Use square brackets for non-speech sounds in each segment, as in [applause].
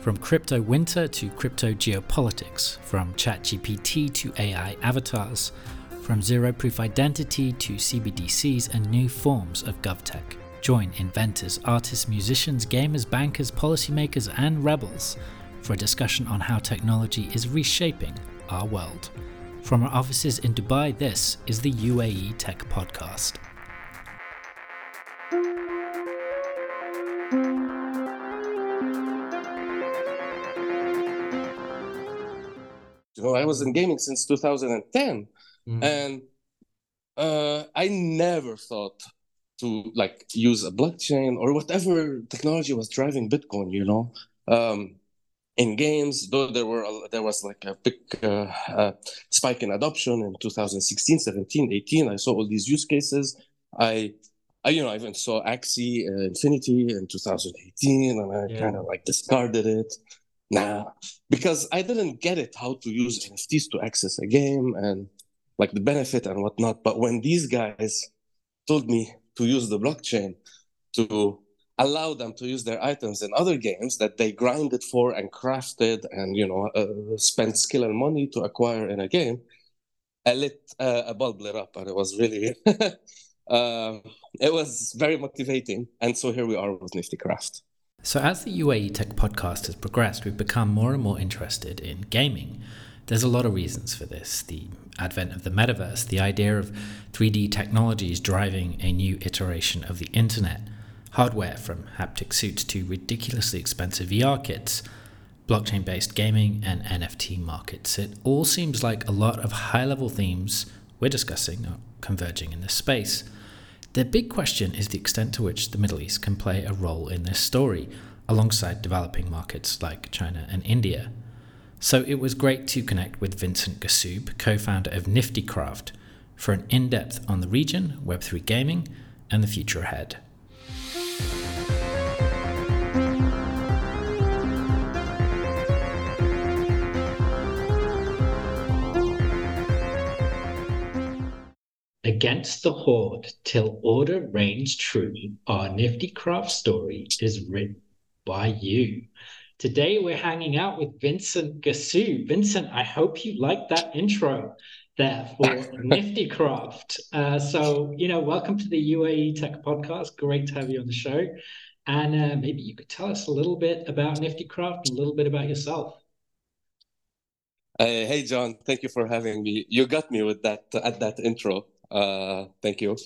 From crypto winter to crypto geopolitics, from ChatGPT to AI avatars, from zero proof identity to CBDCs and new forms of GovTech. Join inventors, artists, musicians, gamers, bankers, policymakers, and rebels for a discussion on how technology is reshaping our world. From our offices in Dubai, this is the UAE Tech Podcast. Was in gaming since 2010, mm. and uh, I never thought to like use a blockchain or whatever technology was driving Bitcoin. You know, um, in games, though there were there was like a big uh, uh, spike in adoption in 2016, 17, 18. I saw all these use cases. I I, you know, I even saw Axie uh, Infinity in 2018, and I yeah. kind of like discarded it. Nah, because I didn't get it how to use NFTs to access a game and like the benefit and whatnot. But when these guys told me to use the blockchain to allow them to use their items in other games that they grinded for and crafted and you know uh, spent skill and money to acquire in a game, I lit uh, a bulb lit up, and it was really. [laughs] uh, it was very motivating, and so here we are with Nifty Craft. So, as the UAE Tech podcast has progressed, we've become more and more interested in gaming. There's a lot of reasons for this the advent of the metaverse, the idea of 3D technologies driving a new iteration of the internet, hardware from haptic suits to ridiculously expensive VR kits, blockchain based gaming, and NFT markets. It all seems like a lot of high level themes we're discussing are converging in this space. The big question is the extent to which the Middle East can play a role in this story, alongside developing markets like China and India. So it was great to connect with Vincent Ghossoub, co founder of NiftyCraft, for an in depth on the region, Web3 gaming, and the future ahead. Against the horde, till order reigns true, our nifty craft story is written by you. Today we're hanging out with Vincent Ghossoub. Vincent, I hope you like that intro there for [laughs] Nifty Craft. Uh, so, you know, welcome to the UAE Tech Podcast. Great to have you on the show. And uh, maybe you could tell us a little bit about Nifty Craft and a little bit about yourself. Uh, hey, John. Thank you for having me. You got me with that at that intro. Uh, thank you.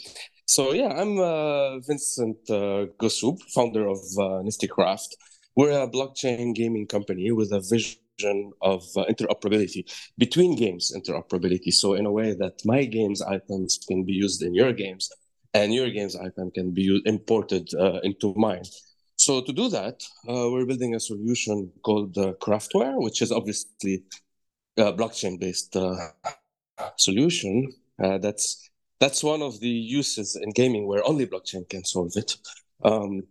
So yeah, I'm uh, Vincent uh, Ghossoub, founder of uh, Craft. We're a blockchain gaming company with a vision of uh, interoperability between games interoperability. So in a way that my games items can be used in your games, and your games item can be imported uh, into mine. So to do that, uh, we're building a solution called uh, Craftware, which is obviously a blockchain-based solution that's that's one of the uses in gaming where only blockchain can solve it. Um,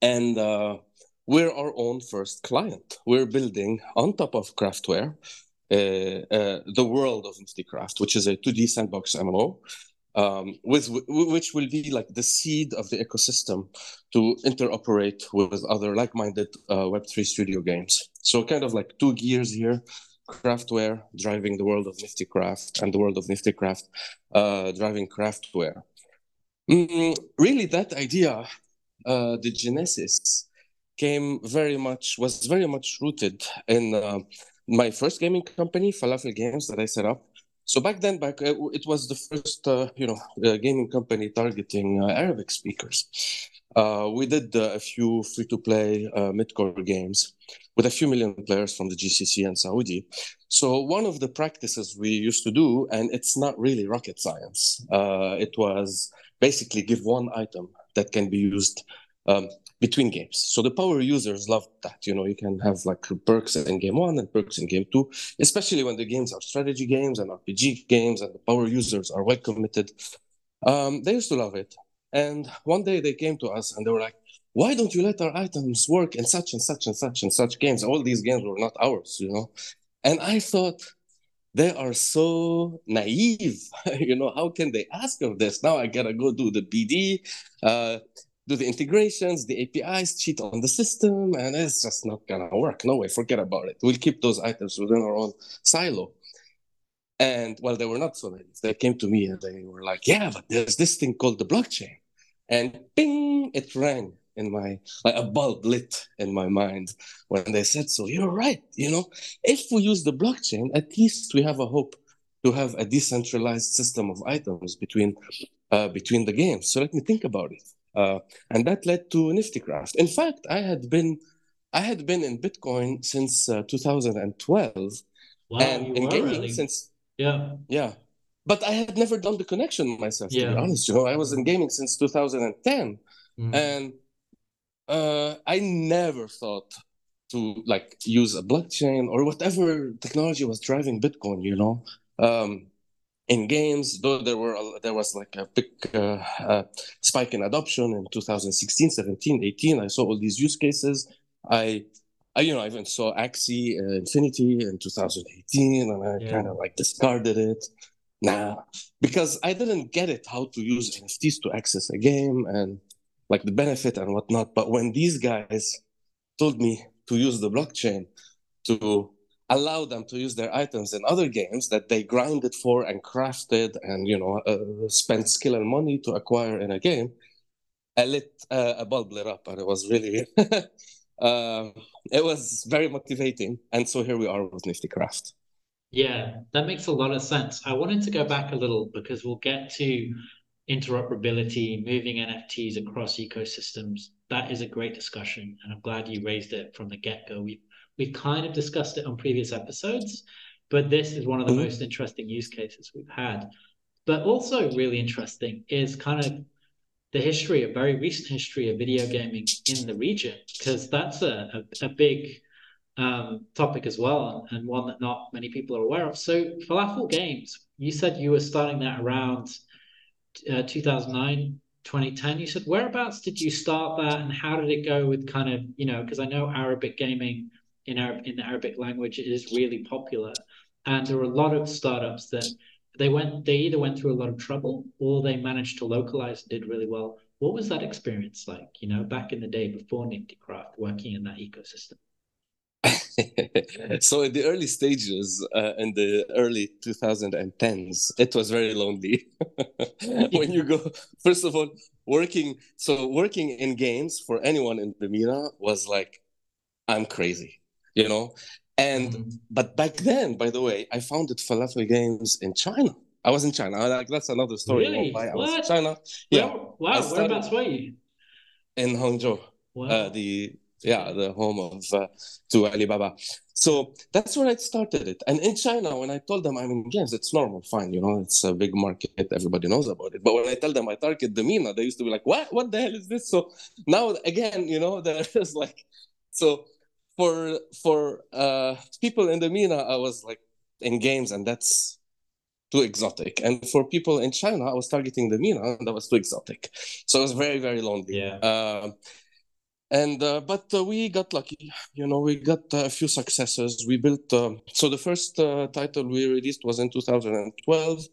and uh, we're our own first client. We're building on top of Craftware uh, uh, the world of NiftyCraft, which is a 2D sandbox MMO, um, with which will be like the seed of the ecosystem to interoperate with other like-minded uh, Web3 studio games. So kind of like two gears here craftware driving the world of Nifty Craft and the world of Nifty Craft uh, driving craftware. Mm, really, that idea, uh, the genesis, came very much was very much rooted in uh, my first gaming company, Falafel Games, that I set up. So back then, back uh, it was the first uh, you know gaming company targeting uh, Arabic speakers. We did a few free-to-play mid-core games with a few million players from the GCC and Saudi. So one of the practices we used to do, and it's not really rocket science, uh, it was basically give one item that can be used um, between games. So the power users loved that. You know, you can have like perks in game one and perks in game two, especially when the games are strategy games and RPG games and the power users are well committed. Um, they used to love it. And one day they came to us and they were like, why don't you let our items work in such and such and such and such games? All these games were not ours, you know. And I thought they are so naive. [laughs] you know, how can they ask of this? Now I gotta go do the BD. Uh, do the integrations, the APIs, cheat on the system, and it's just not gonna work. No way, forget about it. We'll keep those items within our own silo. And well, they were not so naive. They came to me and they were like, "Yeah, but there's this thing called the blockchain," and ping, it rang in my like a bulb lit in my mind when they said so. You're right. You know, if we use the blockchain, at least we have a hope to have a decentralized system of items between uh, between the games. So let me think about it. Uh, and that led to Niftycraft. In fact, I had been I had been in Bitcoin since uh, 2012, wow, and in gaming since yeah yeah. But I had never done the connection myself. Yeah. To be honest, you know, I was in gaming since 2010, mm. and uh, I never thought to like use a blockchain or whatever technology was driving Bitcoin. You know, um, in games, though there were there was like a big uh, uh, spike in adoption in 2016, 17, 18. I saw all these use cases. I, I you know, I even saw Axie uh, Infinity in 2018, and I yeah. kind of like discarded it. Nah, because I didn't get it how to use NFTs to access a game and like the benefit and whatnot. But when these guys told me to use the blockchain to allow them to use their items in other games that they grinded for and crafted and you know uh, spent skill and money to acquire in a game a lit uh, a bulb lit up and it was really [laughs] uh, it was very motivating. And so here we are with Niftycraft yeah that makes a lot of sense i wanted to go back a little because we'll get to interoperability moving nfts across ecosystems that is a great discussion and i'm glad you raised it from the get-go we've We've kind of discussed it on previous episodes, but this is one of the mm-hmm. most interesting use cases we've had. But also, really interesting is kind of the history, a very recent history of video gaming in the region, because that's a, a, a big um, topic as well, and one that not many people are aware of. So, Falafel Games, you said you were starting that around uh, 2009, 2010. You said, whereabouts did you start that, and how did it go with kind of, you know, because I know Arabic gaming in Arab in the Arabic language is really popular, and there are a lot of startups that they went they either went through a lot of trouble or they managed to localize and did really well. What was that experience like? You know, back in the day before Niftycraft, working in that ecosystem. [laughs] so in the early stages uh, in the early 2010s it was very lonely [laughs] when you go first of all working so working in games for anyone in the MENA was like i'm crazy you know. And mm-hmm. but back then, by the way, I founded falafel games in China. I was in China. Like that's another story. Really? Why I was in China. Yeah. wow. Whereabouts were you? In Hangzhou. Wow. Uh, the yeah, the home of uh, to Alibaba. So that's where I started it. And in China, when I told them I'm in games, it's normal, fine, you know, it's a big market, everybody knows about it. But when I tell them I target the MENA, they used to be like, "What? What the hell is this?" So now again, you know, [laughs] there's like, so for for uh, people in the MENA, I was like in games, and that's too exotic. And for people in China, I was targeting the MENA, and that was too exotic. So it was very very lonely. Yeah. Uh, and uh, but uh, we got lucky. You know we got a few successes. We built uh, so the first uh, title we released was in 2012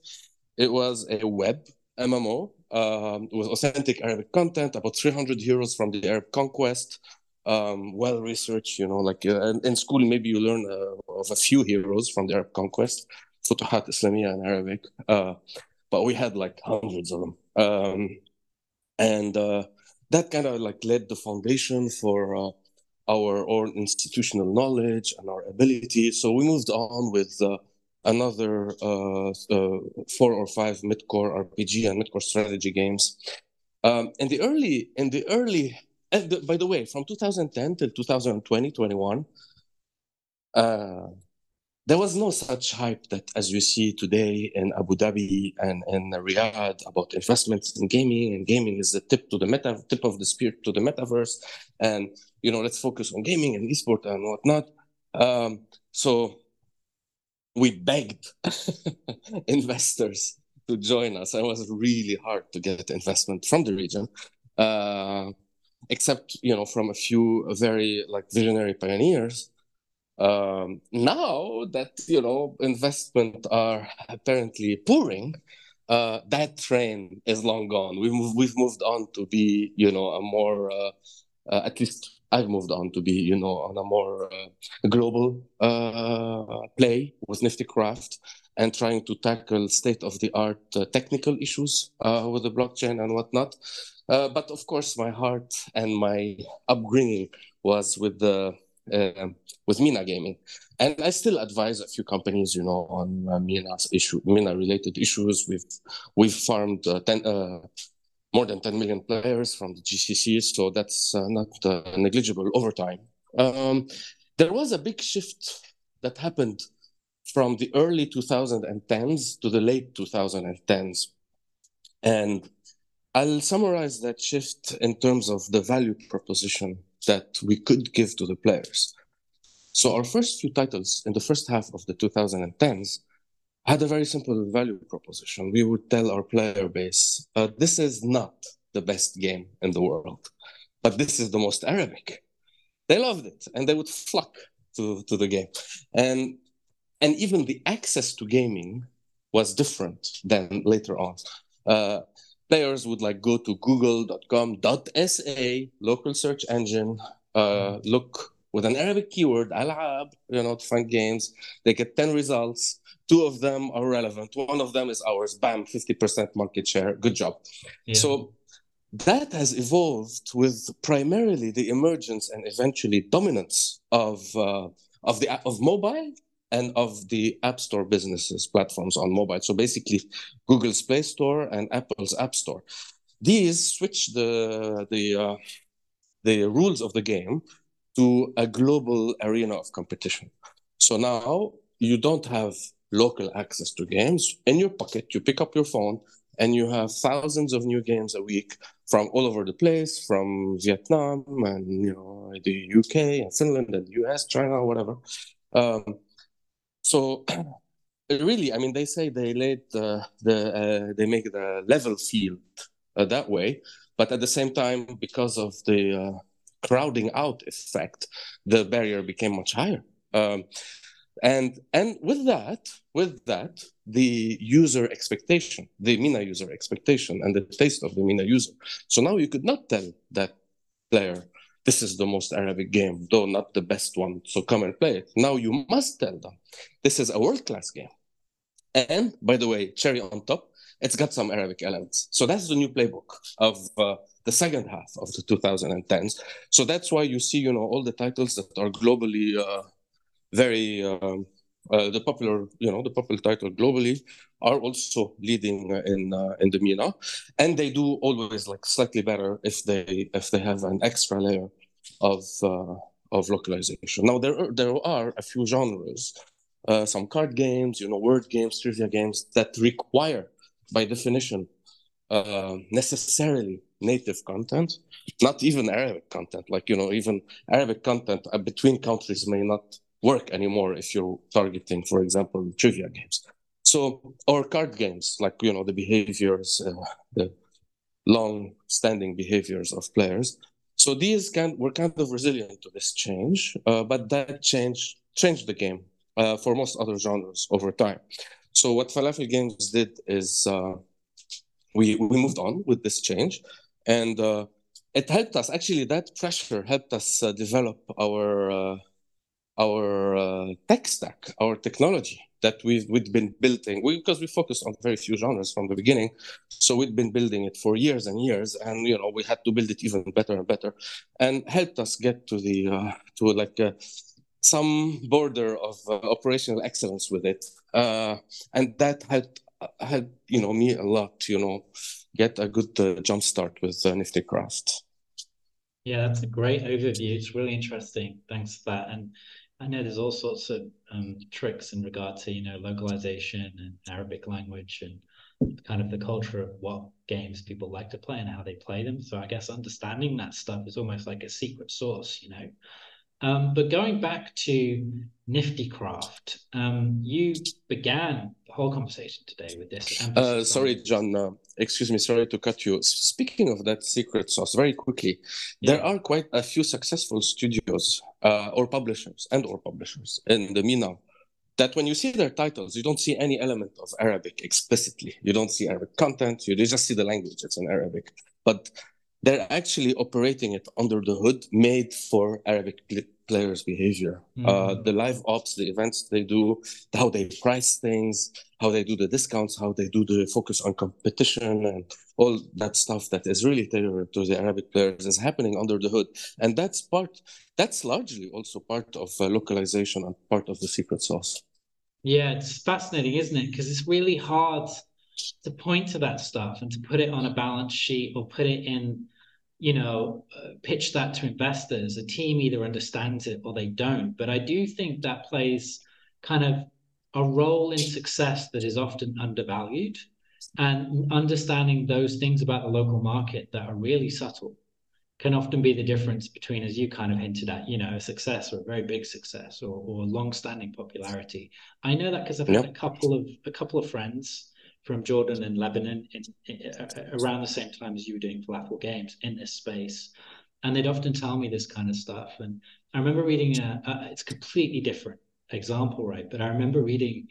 it was a web mmo um, with authentic arabic content about 300 heroes from the arab conquest. Um, well researched. You know, like uh, in school, maybe you learn uh, of a few heroes from the Arab conquest, Futuhat Islamiyah in Arabic, uh, but we had like hundreds of them, um, and uh, that kind of like laid the foundation for uh, our own institutional knowledge and our ability. So we moved on with. Uh, another four or five mid-core RPG and mid-core strategy games. Um, in the early in the early the, by the way, from 2010 till 2020, 21, uh, there was no such hype that as you see today in Abu Dhabi and in Riyadh about investments in gaming and gaming is the tip to the meta tip of the spear to the metaverse and you know let's focus on gaming and esport and whatnot. Um, so we begged [laughs] investors to join us. It was really hard to get investment from the region. Uh, except you know from a few very like visionary pioneers um, now that you know investment are apparently pouring uh, that train is long gone. We've moved, we've moved on to be, you know, a more, uh, uh, at least I've moved on to be, you know, on a more uh, global uh, play with Nifty Craft and trying to tackle state of the art uh, technical issues with the blockchain and whatnot. but of course, my heart and my upbringing was with the with MENA Gaming. And I still advise a few companies, you know, on uh, MENA's issue, Mina related issues. We've we've farmed uh, 10, uh, more than 10 million players from the GCC, so that's uh, not uh, negligible over time. Um, there was a big shift that happened from the early 2010s to the late 2010s. And I'll summarize that shift in terms of the value proposition that we could give to the players. So our first few titles in the first half of the 2010s had a very simple value proposition. We would tell our player base, uh, this is not the best game in the world, but this is the most Arabic. They loved it and they would flock to, to the game. And, and even the access to gaming was different than later on. Uh, players would like go to google.com.sa, local search engine, uh, look with an Arabic keyword, al'ab, you know, to find games. They get 10 results. Two of them are relevant. One of them is ours. Bam, 50% market share. Good job. Yeah. So that has evolved with primarily the emergence and eventually dominance of uh, of the of mobile and of the app store businesses platforms on mobile. So basically, Google's Play Store and Apple's App Store. These switch the the uh, the rules of the game to a global arena of competition. So now you don't have local access to games in your pocket. You pick up your phone and you have thousands of new games a week from all over the place, from Vietnam and you know the UK and Finland and US, China, whatever. Um, so [clears throat] really, I mean, they say they laid the, the uh, they make the level field uh, that way, but at the same time, because of the uh, crowding out effect, the barrier became much higher. Um, and and with that, with that, the user expectation, the MENA user expectation, and the taste of the MENA user. So now you could not tell that player, this is the most Arabic game, though not the best one. So come and play it. Now you must tell them, this is a world class game. And by the way, cherry on top, it's got some Arabic elements. So that's the new playbook of uh, the second half of the 2010s. So that's why you see, you know, all the titles that are globally uh, very um, the popular, you know, the popular title globally are also leading uh, in uh, in the MENA, and they do always like slightly better if they if they have an extra layer of uh, of localization. Now there are, there are a few genres, uh, some card games, you know, word games, trivia games that require, by definition, uh, necessarily native content, not even Arabic content. Like, you know, even Arabic content uh, between countries may not work anymore if you're targeting, for example, trivia games. So, or card games, like, you know, the behaviors, uh, the long standing behaviors of players. So these kind were kind of resilient to this change, uh, but that change changed the game uh, for most other genres over time. So what Falafel Games did is uh, we we moved on with this change, and uh, it helped us actually that pressure helped us uh, develop our uh, our uh, tech stack our technology that we've we've been building we, because we focused on very few genres from the beginning so we've been building it for years and years and you know we had to build it even better and better and helped us get to the uh, to like uh, some border of operational excellence with it and that helped helped you know me a lot you know get a good uh, jump start with uh, Nifty Craft. Yeah, that's a great overview. It's really interesting. Thanks for that. And I know there's all sorts of um, tricks in regard to you know localization and Arabic language and kind of the culture of what games people like to play and how they play them. So I guess understanding that stuff is almost like a secret source, you know. Um, but going back to Nifty Craft, um, you began whole conversation today with this. Uh, sorry, John. Uh, excuse me. Sorry to cut you. Speaking of that secret sauce, very quickly, yeah. there are quite a few successful studios uh, or publishers and or publishers in the MENA that when you see their titles, you don't see any element of Arabic explicitly. You don't see Arabic content. You just see the language. It's in Arabic, but they're actually operating it under the hood, made for Arabic players' behavior. Mm. Uh, the live ops, the events they do, how they price things, how they do the discounts, how they do the focus on competition, and all that stuff that is really tailored to the Arabic players is happening under the hood. And that's part, that's largely also part of uh, localization and part of the secret sauce. Yeah, it's fascinating, isn't it? Because it's really hard to point to that stuff and to put it on a balance sheet or put it in you know, uh, pitch that to investors, a team either understands it or they don't. But I do think that plays kind of a role in success that is often undervalued. And understanding those things about the local market that are really subtle can often be the difference between, as you kind of hinted at, you know, a success or a very big success or, or long-standing popularity. I know that because I've had a couple of a couple of friends from Jordan and Lebanon in, in, around the same time as you were doing falafel games in this space. And they'd often tell me this kind of stuff. And I remember reading a, a it's completely different example, right? But I remember reading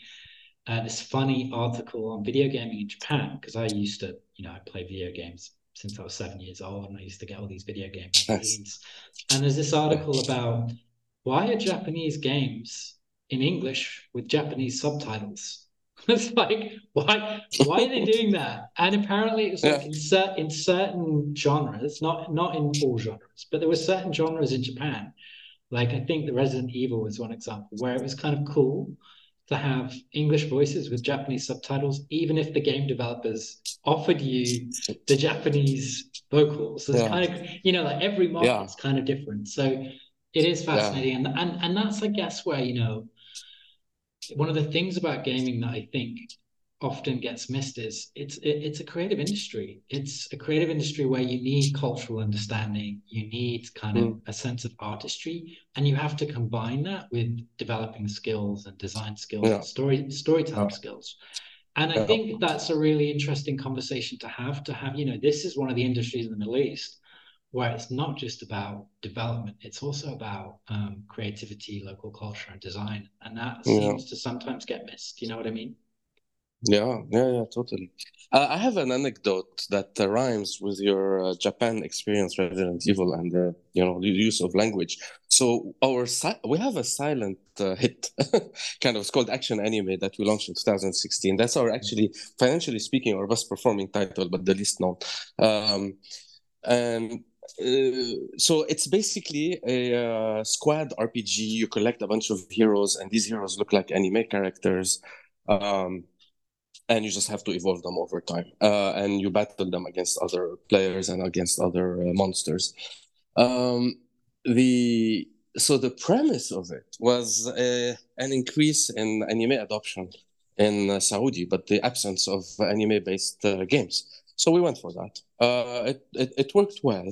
uh, this funny article on video gaming in Japan because I used to, you know, I play video games since I was seven years old, and I used to get all these video game magazines. And there's this article about why are Japanese games in English with Japanese subtitles? [laughs] it's like why why are they doing that and apparently it's like yeah. in, cer- in certain genres not not in all genres but there were certain genres in japan like i think the resident evil was one example where it was kind of cool to have english voices with japanese subtitles even if the game developers offered you the japanese vocals so it's yeah. kind of you know like every market yeah. is kind of different so it is fascinating and, and and that's i guess where you know one of the things about gaming that I think often gets missed is it's it, it's a creative industry. It's a creative industry where you need cultural understanding, you need kind of mm. a sense of artistry, and you have to combine that with developing skills and design skills, yeah. and story storytelling yeah. skills. And I yeah. think that's a really interesting conversation to have. To have, you know, this is one of the industries in the Middle East where it's not just about development, it's also about um, creativity, local culture, and design. And that seems to sometimes get missed. You know what I mean? Yeah, yeah, yeah, totally. Uh, I have an anecdote that uh, rhymes with your uh, Japan experience, Resident Evil, and uh, you know the use of language. So our si- we have a silent uh, hit, [laughs] kind of, it's called Action Anime that we launched in 2016. That's our actually, financially speaking, our best performing title, but the least known. Um, and so it's basically a uh, squad RPG. You collect a bunch of heroes, and these heroes look like anime characters, um, and you just have to evolve them over time. Uh, and you battle them against other players and against other uh, monsters. Um, the so the premise of it was uh, an increase in anime adoption in Saudi, but the absence of anime-based games. So we went for that. Uh, it, it, it, worked well.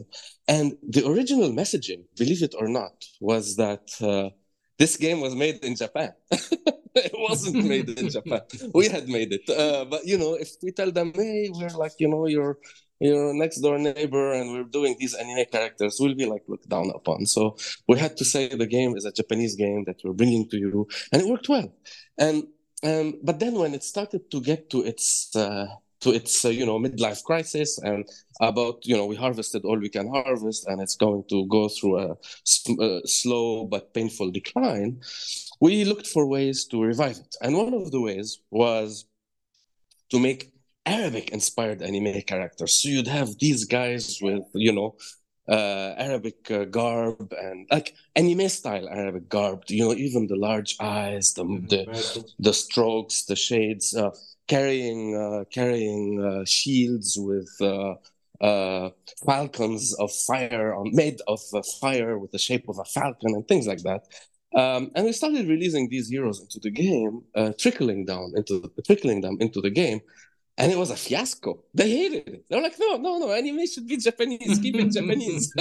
And the original messaging, believe it or not, was that uh, this game was made in Japan. [laughs] it wasn't [laughs] made in Japan. We had made it. Uh, but, you know, if we tell them, hey, we're like, you know, your your next door neighbor and we're doing these anime characters, we'll be like looked down upon. So we had to say the game is a Japanese game that we're bringing to you. And it worked well. And um, but then when it started to get to its uh, to its uh, you know midlife crisis and about you know we harvested all we can harvest and it's going to go through a, a slow but painful decline we looked for ways to revive it and one of the ways was to make arabic inspired anime characters so you'd have these guys with you know uh, Arabic uh, garb and like anime style Arabic garb. You know, even the large eyes, the mm-hmm. the, the strokes, the shades. Uh, carrying uh, carrying uh, shields with uh, falcons of fire on made of fire with the shape of a falcon and things like that. Um, and we started releasing these heroes into the game, trickling down into trickling them into the game, and it was a fiasco. They hated it. They were like, "No, no, no! Anime should be Japanese. Keep it Japanese."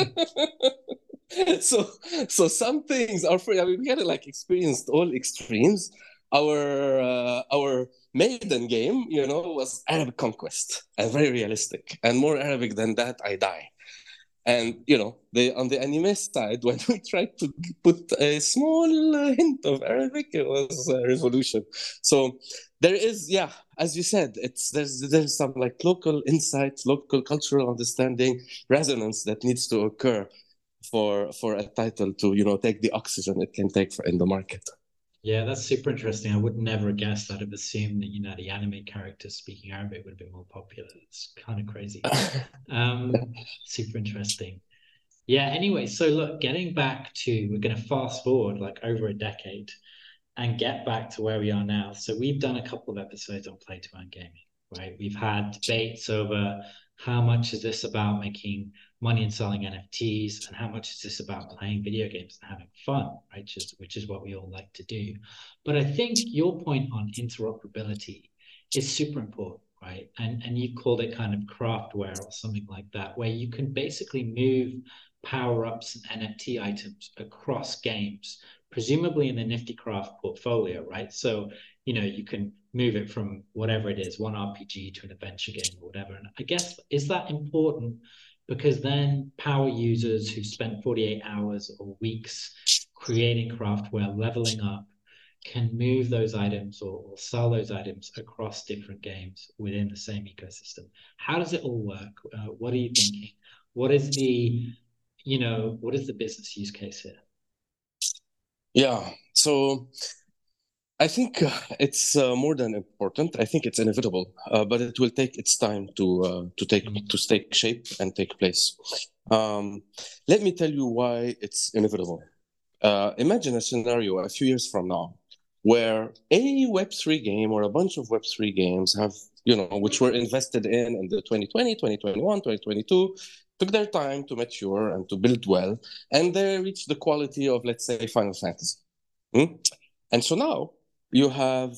[laughs] so, so some things are free. I mean, we had like experienced all extremes. Our uh, our maiden game, you know, was Arab conquest and very realistic. And more Arabic than that, I die. And you know, they on the anime side, [laughs] when we tried to put a small hint of Arabic, it was a revolution. So there is, yeah, as you said, it's there's there's some like local insight, local cultural understanding, resonance that needs to occur for for a title to you know take the oxygen it can take for in the market. Yeah, that's super interesting. I would never guess. I'd have assumed that you know the anime characters speaking Arabic would have been more popular. It's kind of crazy. [laughs] um, super interesting. Yeah. Anyway, so look, getting back to we're going to fast forward like over a decade and get back to where we are now. So we've done a couple of episodes on play to earn gaming, right? We've had debates over how much is this about making money and selling NFTs, and how much is this about playing video games and having fun, right? Just, which is what we all like to do. But I think your point on interoperability is super important, right? And and you called it kind of craftware or something like that, where you can basically move power ups and NFT items across games, presumably in the Nifty Craft portfolio, right? So you know you can move it from whatever it is, one RPG to an adventure game or whatever. And I guess is that important because then power users who spent 48 hours or weeks creating craftware, leveling up, can move those items or, or, sell those items across different games within the same ecosystem. How does it all work? Uh, what are you thinking? What is the, you know, what is the business use case here? Yeah. So I think uh, [laughs] it's uh, more than important. I think it's inevitable, uh, but it will take its time to uh, to take mm-hmm. to take shape and take place. Um, let me tell you why it's inevitable. Uh, imagine a scenario a few years from now where a Web three game or a bunch of Web three games have you know which were invested in in the 2020, 2021, 2022 took their time to mature and to build well, and they reached the quality of let's say Final Fantasy. Hmm? And so now you have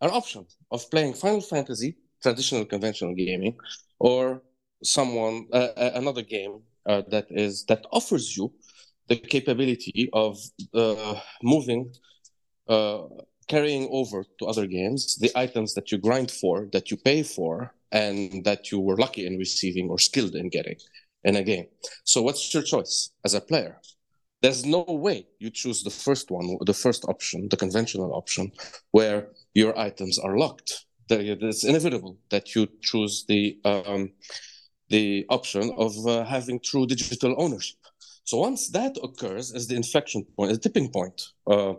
an option of playing Final Fantasy, traditional conventional gaming, or someone uh, uh, another game uh, that is that offers you the capability of uh, moving, uh, carrying over to other games the items that you grind for, that you pay for, and that you were lucky in receiving or skilled in getting in a game. So, what's your choice as a player? There's no way you choose the first one, the first option, the conventional option, where your items are locked. It's inevitable that you choose the um, the option of uh, having true digital ownership. So once that occurs as the inflection point, the tipping point, uh,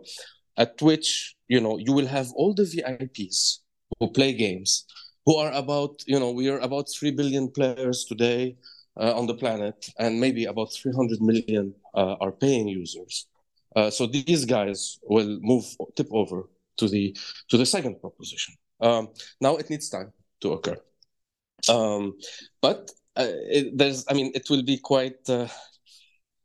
at which you know you will have all the VIPs who play games, who are about you know we are about three billion players today on the planet, and maybe about 300 million uh, are paying users. Uh, so these guys will move tip over to the to the second proposition. Um, now it needs time to occur, um, but uh, it, there's I mean it will be quite uh,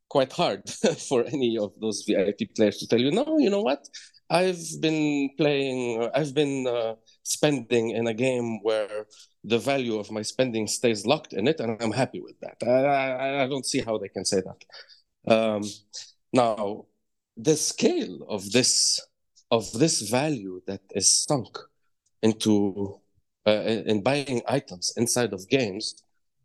quite hard [laughs] for any of those VIP players to tell you no, you know what, I've been playing, I've been uh, spending in a game where the value of my spending stays locked in it, and I'm happy with that. I, I, I don't see how they can say that. Um, now, the scale of this of this value that is sunk into uh, in buying items inside of games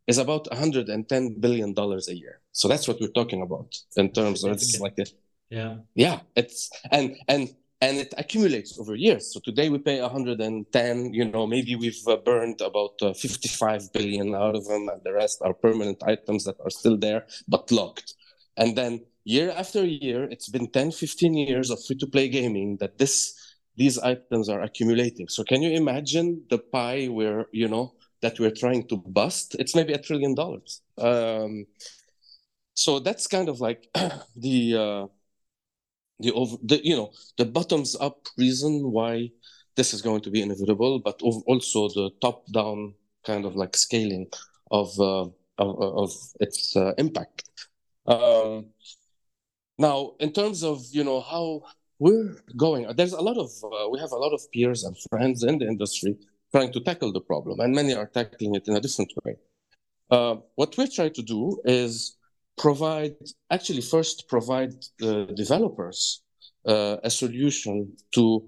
is about 110 billion dollars a year. So that's what we're talking about in terms of it's like a, yeah yeah it's and and and it accumulates over years. So today we pay 110. You know, maybe we've uh, burned about uh, 55 billion out of them, and the rest are permanent items that are still there but locked. And then year after year, it's been 10, 15 years of free-to-play gaming that this these items are accumulating. So can you imagine the pie where you know that we're trying to bust? It's maybe a trillion dollars. Um, so that's kind of like [clears throat] the uh, the over the you know the bottoms up reason why this is going to be inevitable, but also the top down kind of like scaling of uh, of, of, its uh, impact. Um, now, in terms of you know how we're going, there's a lot of uh, we have a lot of peers and friends in the industry trying to tackle the problem, and many are tackling it in a different way. Uh, what we're trying to do is provide actually first provide the developers uh, a solution to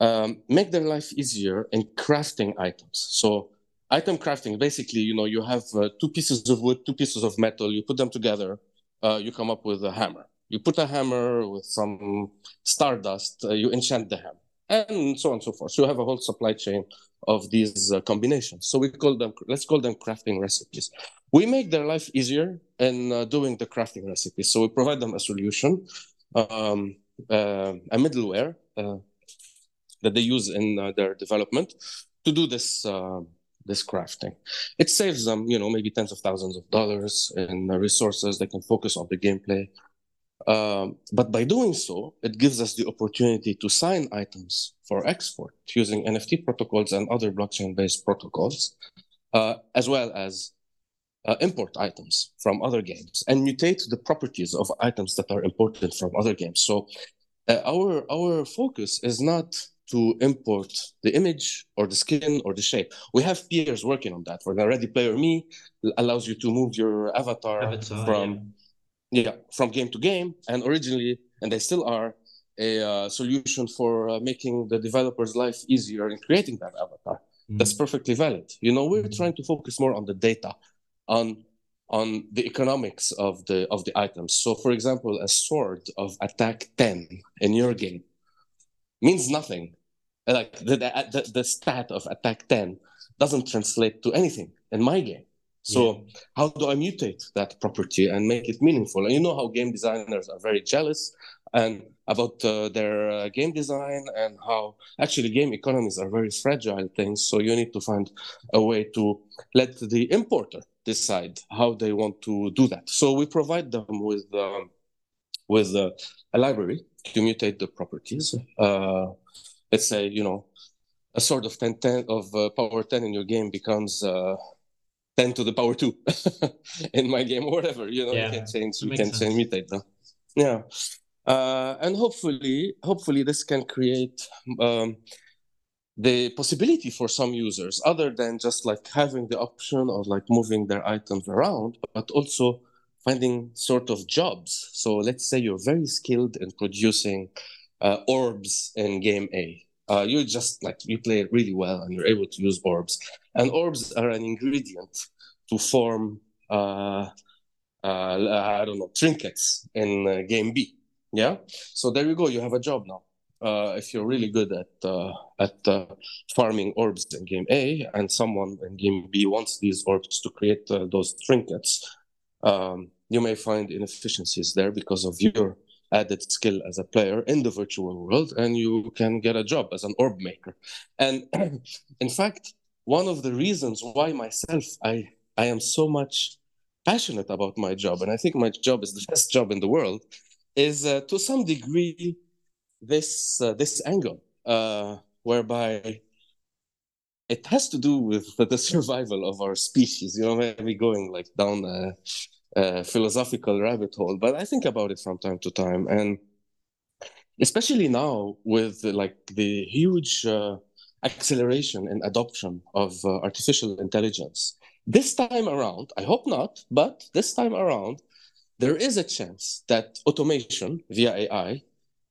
um, make their life easier in crafting items. So item crafting basically you know you have uh, two pieces of wood two pieces of metal you put them together uh, you come up with a hammer. You put a hammer with some stardust uh, you enchant the hammer and so on and so forth. So you have a whole supply chain of these uh, combinations. So we call them let's call them crafting recipes we make their life easier in uh, doing the crafting recipes so we provide them a solution um, uh, a middleware that they use in their development to do this this crafting. It saves them, you know, maybe tens of thousands of dollars in resources. They can focus on the gameplay. Um, but by doing so, it gives us the opportunity to sign items for export using NFT protocols and other blockchain-based protocols, uh, as well as uh, import items from other games and mutate the properties of items that are imported from other games. So uh, our our focus is not to import the image or the skin or the shape. We have peers working on that. For the Ready Player Me allows you to move your avatar, avatar from yeah. yeah. from game to game, and originally, and they still are a uh, solution for uh, making the developer's life easier in creating that avatar. Mm. That's perfectly valid. You know, we're mm. trying to focus more on the data, on on the economics of the of the items. So, for example, a sword of attack ten in your game means nothing. Like the, the, the stat of attack 10 doesn't translate to anything in my game. So yeah. how do I mutate that property and make it meaningful? And you know how game designers are very jealous and about uh, their uh, game design and how actually game economies are very fragile things. So you need to find a way to let the importer decide how they want to do that. So we provide them with um, with uh, a library to mutate the properties. Uh, let's say, you know, a sort of 10, 10 of uh, power 10 in your game becomes uh, 10 to the power 2 [laughs] in my game or whatever, you know, yeah, you can change, you can change, mutate them. Yeah. Uh, and hopefully, hopefully this can create um, the possibility for some users other than just like having the option of like moving their items around, but also finding sort of jobs. So let's say you're very skilled in producing uh, orbs in game A. Uh, you just like you play really well and you're able to use orbs. And orbs are an ingredient to form uh, uh I don't know trinkets in uh, game B. Yeah. So there you go. You have a job now. Uh, if you're really good at at farming orbs in game A, and someone in game B wants these orbs to create those trinkets, um, you may find inefficiencies there because of your added skill as a player in the virtual world, and you can get a job as an orb maker. And [clears throat] in fact, one of the reasons why myself I I am so much passionate about my job, and I think my job is the best job in the world, is uh, to some degree this uh, this angle uh, whereby it has to do with [laughs] the survival of our species. You know, maybe going like down a, a philosophical rabbit hole, but I think about it from time to time, and especially now with like the huge uh, acceleration and adoption of uh, artificial intelligence. This time around, I hope not, but this time around, there is a chance that automation via AI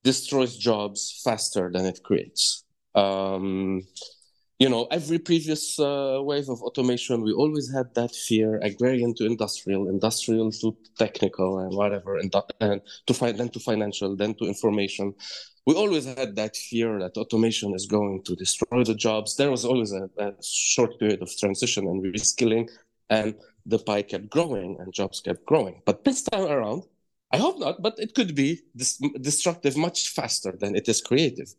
destroys jobs faster than it creates. Um, you know, every previous uh, wave of automation, we always had that fear: agrarian to industrial, industrial to technical, and whatever, and, and to find then to financial, then to information. We always had that fear that automation is going to destroy the jobs. There was always a, a short period of transition and reskilling, and the pie kept growing and jobs kept growing. But this time around, I hope not, but it could be destructive much faster than it is creative.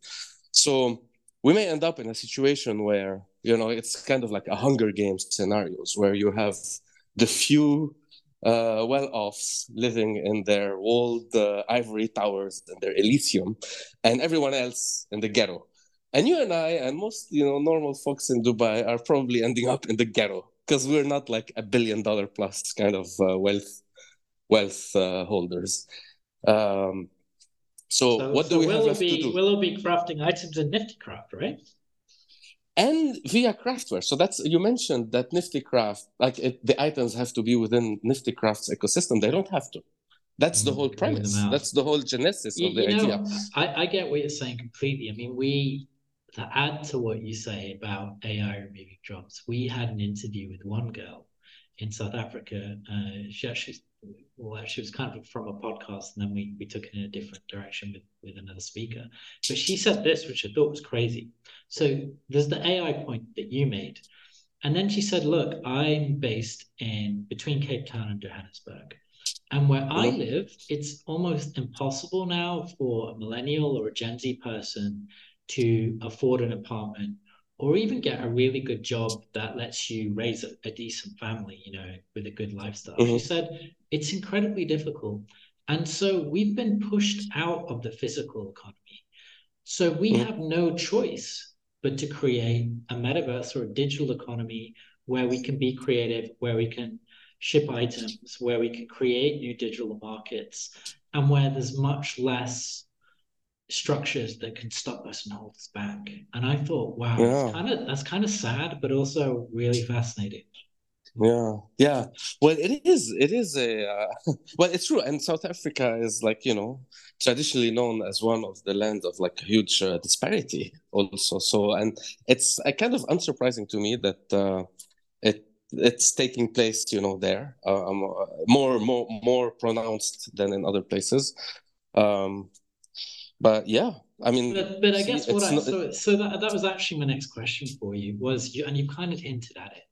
So we may end up in a situation where you know it's kind of like a Hunger Games scenarios where you have the few uh, well-offs living in their walled uh, ivory towers and their Elysium, and everyone else in the ghetto. And you and I and most you know normal folks in Dubai are probably ending up in the ghetto because we're not like a billion dollar plus kind of uh, wealth wealth uh, holders. Um, so, so what so do we have left be, to do? Willow be crafting items in NiftyCraft, right? And via Craftware. So that's you mentioned that NiftyCraft, like it, the items have to be within NiftyCraft's ecosystem. They don't have to. That's the mm, whole premise. That's the whole genesis you, of the idea. Know, I, I get what you're saying completely. I mean, we to add to what you say about AI removing jobs, we had an interview with one girl in South Africa. Uh, she actually, well, she was kind of from a podcast, and then we we took it in a different direction with with another speaker. But she said this, which I thought was crazy. So there's the AI point that you made, and then she said, "Look, I'm based in between Cape Town and Johannesburg." And where I live, it's almost impossible now for a millennial or a Gen Z person to afford an apartment or even get a really good job that lets you raise a, a decent family, you know, with a good lifestyle. Mm-hmm. She said it's incredibly difficult. And so we've been pushed out of the physical economy. So we mm-hmm. have no choice but to create a metaverse or a digital economy where we can be creative, where we can ship items, where we can create new digital markets, and where there's much less structures that can stop us and hold us back. And I thought, wow, yeah. that's kind of that's kind of sad, but also really fascinating. Yeah, yeah. Well, it is. It is a. Uh, [laughs] well, it's true. And South Africa is like you know traditionally known as one of the lands of like huge uh, disparity also. So, and it's uh, kind of unsurprising to me that uh, it it's taking place you know there uh, um, uh, more more more pronounced than in other places. Um, but yeah i mean but, but i guess what i not, so, so that, that was actually my next question for you was you and you kind of hinted at it.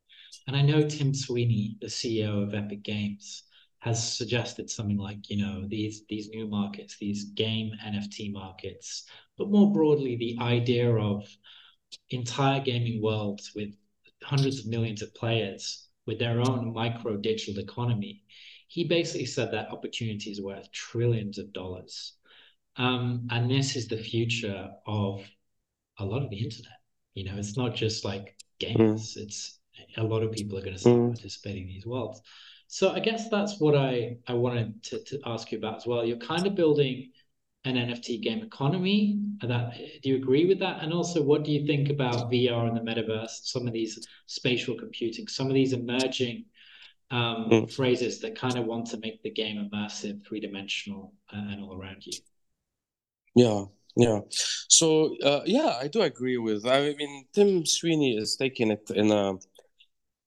And i know tim sweeney the ceo of epic games has suggested something like you know these these new markets these game nft markets but more broadly the idea of entire gaming worlds with hundreds of millions of players with their own micro digital economy. He basically said that opportunity is worth trillions of dollars um, and this is the future of a lot of the internet. You know, it's not just like games, mm. it's a lot of people are going to start mm. participating in these worlds. So I guess that's what I, I wanted to, to ask you about as well. You're kind of building an NFT game economy. That do you agree with that? And also, what do you think about VR and the metaverse? Some of these spatial computing, some of these emerging um, mm. phrases that kind of want to make the game immersive, three dimensional, uh, and all around you. Yeah, yeah. So uh, yeah, I do agree with. I mean, Tim Sweeney is taking it in a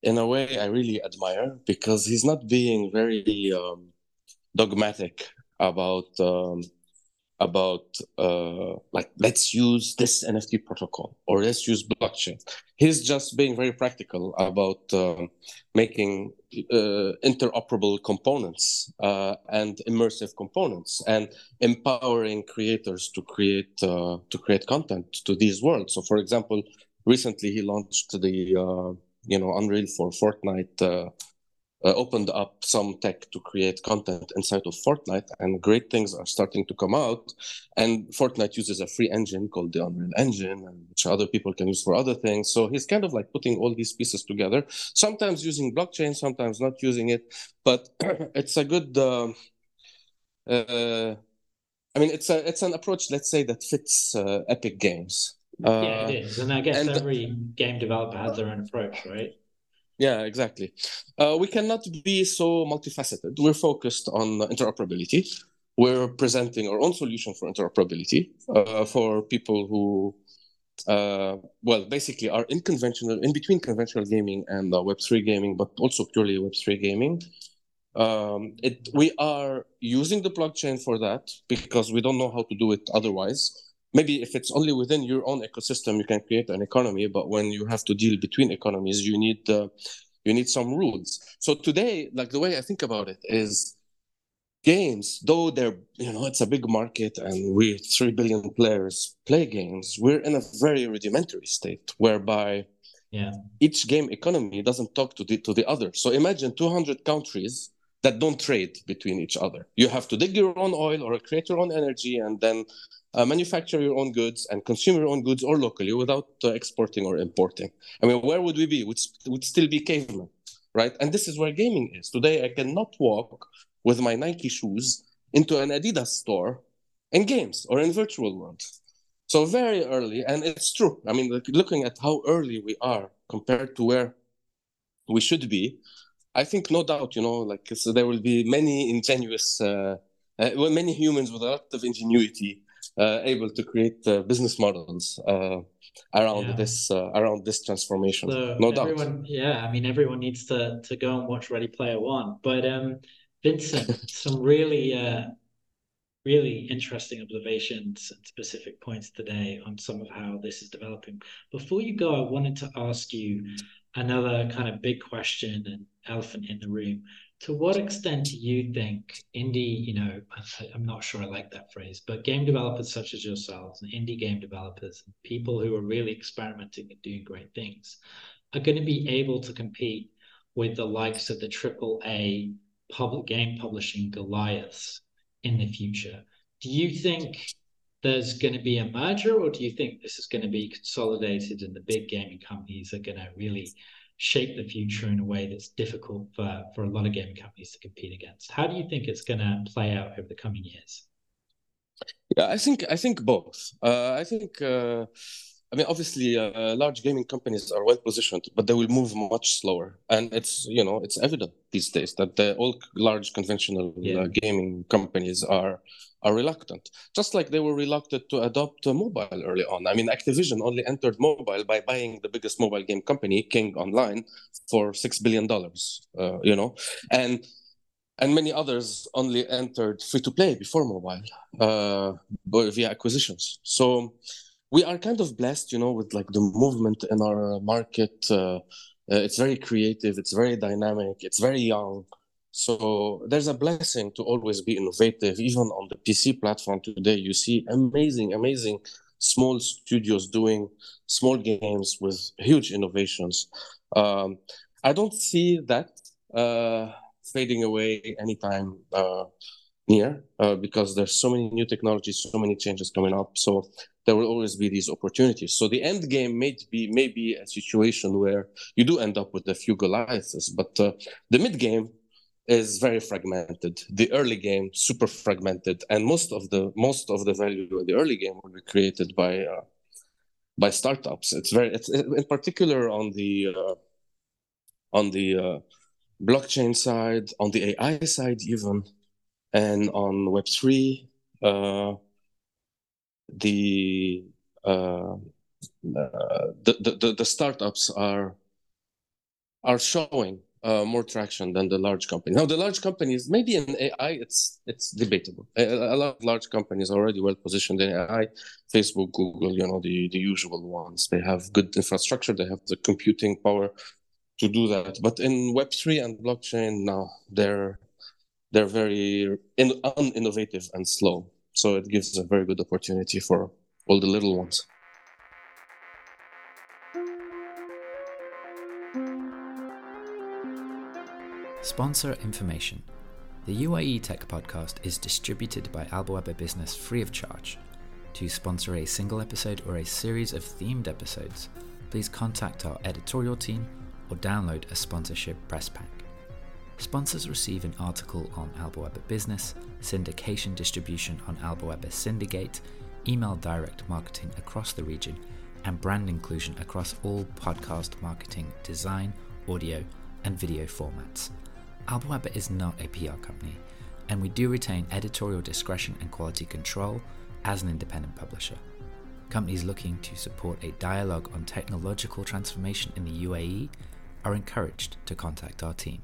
in a way I really admire because he's not being very um, dogmatic about um, about uh, like let's use this NFT protocol or let's use blockchain. He's just being very practical about uh, making uh, interoperable components uh, and immersive components and empowering creators to create uh, to create content to these worlds. So, for example, recently he launched the uh, you know Unreal for Fortnite uh, opened up some tech to create content inside of Fortnite, and great things are starting to come out. And Fortnite uses a free engine called the Unreal Engine, and which other people can use for other things. So he's kind of like putting all these pieces together, sometimes using blockchain, sometimes not using it. But [clears throat] it's a good. Uh, uh, I mean, it's a it's an approach, let's say, that fits uh, Epic Games. yeah, it is, and I guess and, every game developer has their own approach, right? Yeah, exactly. Uh, we cannot be so multifaceted. We're focused on interoperability. We're presenting our own solution for interoperability uh, for people who, uh, well, basically are in conventional, in between conventional gaming and uh, Web3 gaming, but also purely Web3 gaming. Um, it, we are using the blockchain for that because we don't know how to do it otherwise maybe if it's only within your own ecosystem you can create an economy but when you have to deal between economies you need uh, you need some rules. So today like the way i think about it is games though they're you know it's a big market and we 3 billion players play games we're in a very rudimentary state whereby yeah. each game economy doesn't talk to the to the other. So imagine 200 countries that don't trade between each other. You have to dig your own oil or create your own energy and then uh, manufacture your own goods and consume your own goods or locally without uh, exporting or importing. I mean, where would we be? Would would still be cavemen, right? And this is where gaming is today. I cannot walk with my Nike shoes into an Adidas store in games or in virtual world. So very early, and it's true. I mean, looking at how early we are compared to where we should be, I think no doubt, you know, like so there will be many ingenious, uh, uh, many humans with a lot of ingenuity uh, able to create uh, business models uh, around Yeah. this uh, around this transformation. So no doubt. yeah, I mean, everyone needs to to go and watch Ready Player One. But um, Vincent, [laughs] some really uh, really interesting observations and specific points today on some of how this is developing. Before you go, I wanted to ask you another kind of big question and elephant in the room. To what extent do you think indie, you know, I'm not sure I like that phrase, but game developers such as yourselves and indie game developers, and people who are really experimenting and doing great things, are going to be able to compete with the likes of the AAA public game publishing Goliaths in the future. Do you think there's going to be a merger, or do you think this is going to be consolidated and the big gaming companies are going to really shape the future in a way that's difficult for, for a lot of gaming companies to compete against? How do you think it's going to play out over the coming years? Yeah, I think I think both. Uh, I think uh, I mean obviously uh, large gaming companies are well positioned, but they will move much slower, and it's you know it's evident these days that the all large conventional Yeah. uh, gaming companies are are reluctant, just like they were reluctant to adopt uh, mobile early on. I mean, Activision only entered mobile by buying the biggest mobile game company, King Online, for six billion dollars. Uh, you know, and and many others only entered free to play before mobile uh, via acquisitions. So we are kind of blessed, you know, with like the movement in our market. Uh, uh, it's very creative, it's very dynamic, it's very young. So there's a blessing to always be innovative. Even on the PC platform today, you see amazing, amazing small studios doing small games with huge innovations. Um, I don't see that uh, fading away anytime uh, near uh, because there's so many new technologies, so many changes coming up. So there will always be these opportunities. So the end game may be maybe a situation where you do end up with a few Goliaths, but uh, the mid game is very fragmented. The early game super fragmented, and most of the most of the value in the early game will be created by uh, by startups. It's very it's in particular on the uh, on the uh, blockchain side, on the AI side, even, and on Web three. The, uh, uh, the the the startups are are showing uh, more traction than the large companies. Now, the large companies, maybe in AI, it's it's debatable. A, a lot of large companies are already well positioned in AI. Facebook, Google, you know, the the usual ones. They have good infrastructure. They have the computing power to do that. But in Web three and blockchain, now they're they're very in, uninnovative and slow. So it gives a very good opportunity for all the little ones. Sponsor information. The UAE Tech Podcast is distributed by Albawaba Business free of charge. To sponsor a single episode or a series of themed episodes, please contact our editorial team or download a sponsorship press pack. Sponsors receive an article on Albawaba Business, syndication distribution on Albawaba Syndicate, email direct marketing across the region, and brand inclusion across all podcast marketing, design, audio, and video formats. Albawaba is not a PR company, and we do retain editorial discretion and quality control as an independent publisher. Companies looking to support a dialogue on technological transformation in the UAE are encouraged to contact our team.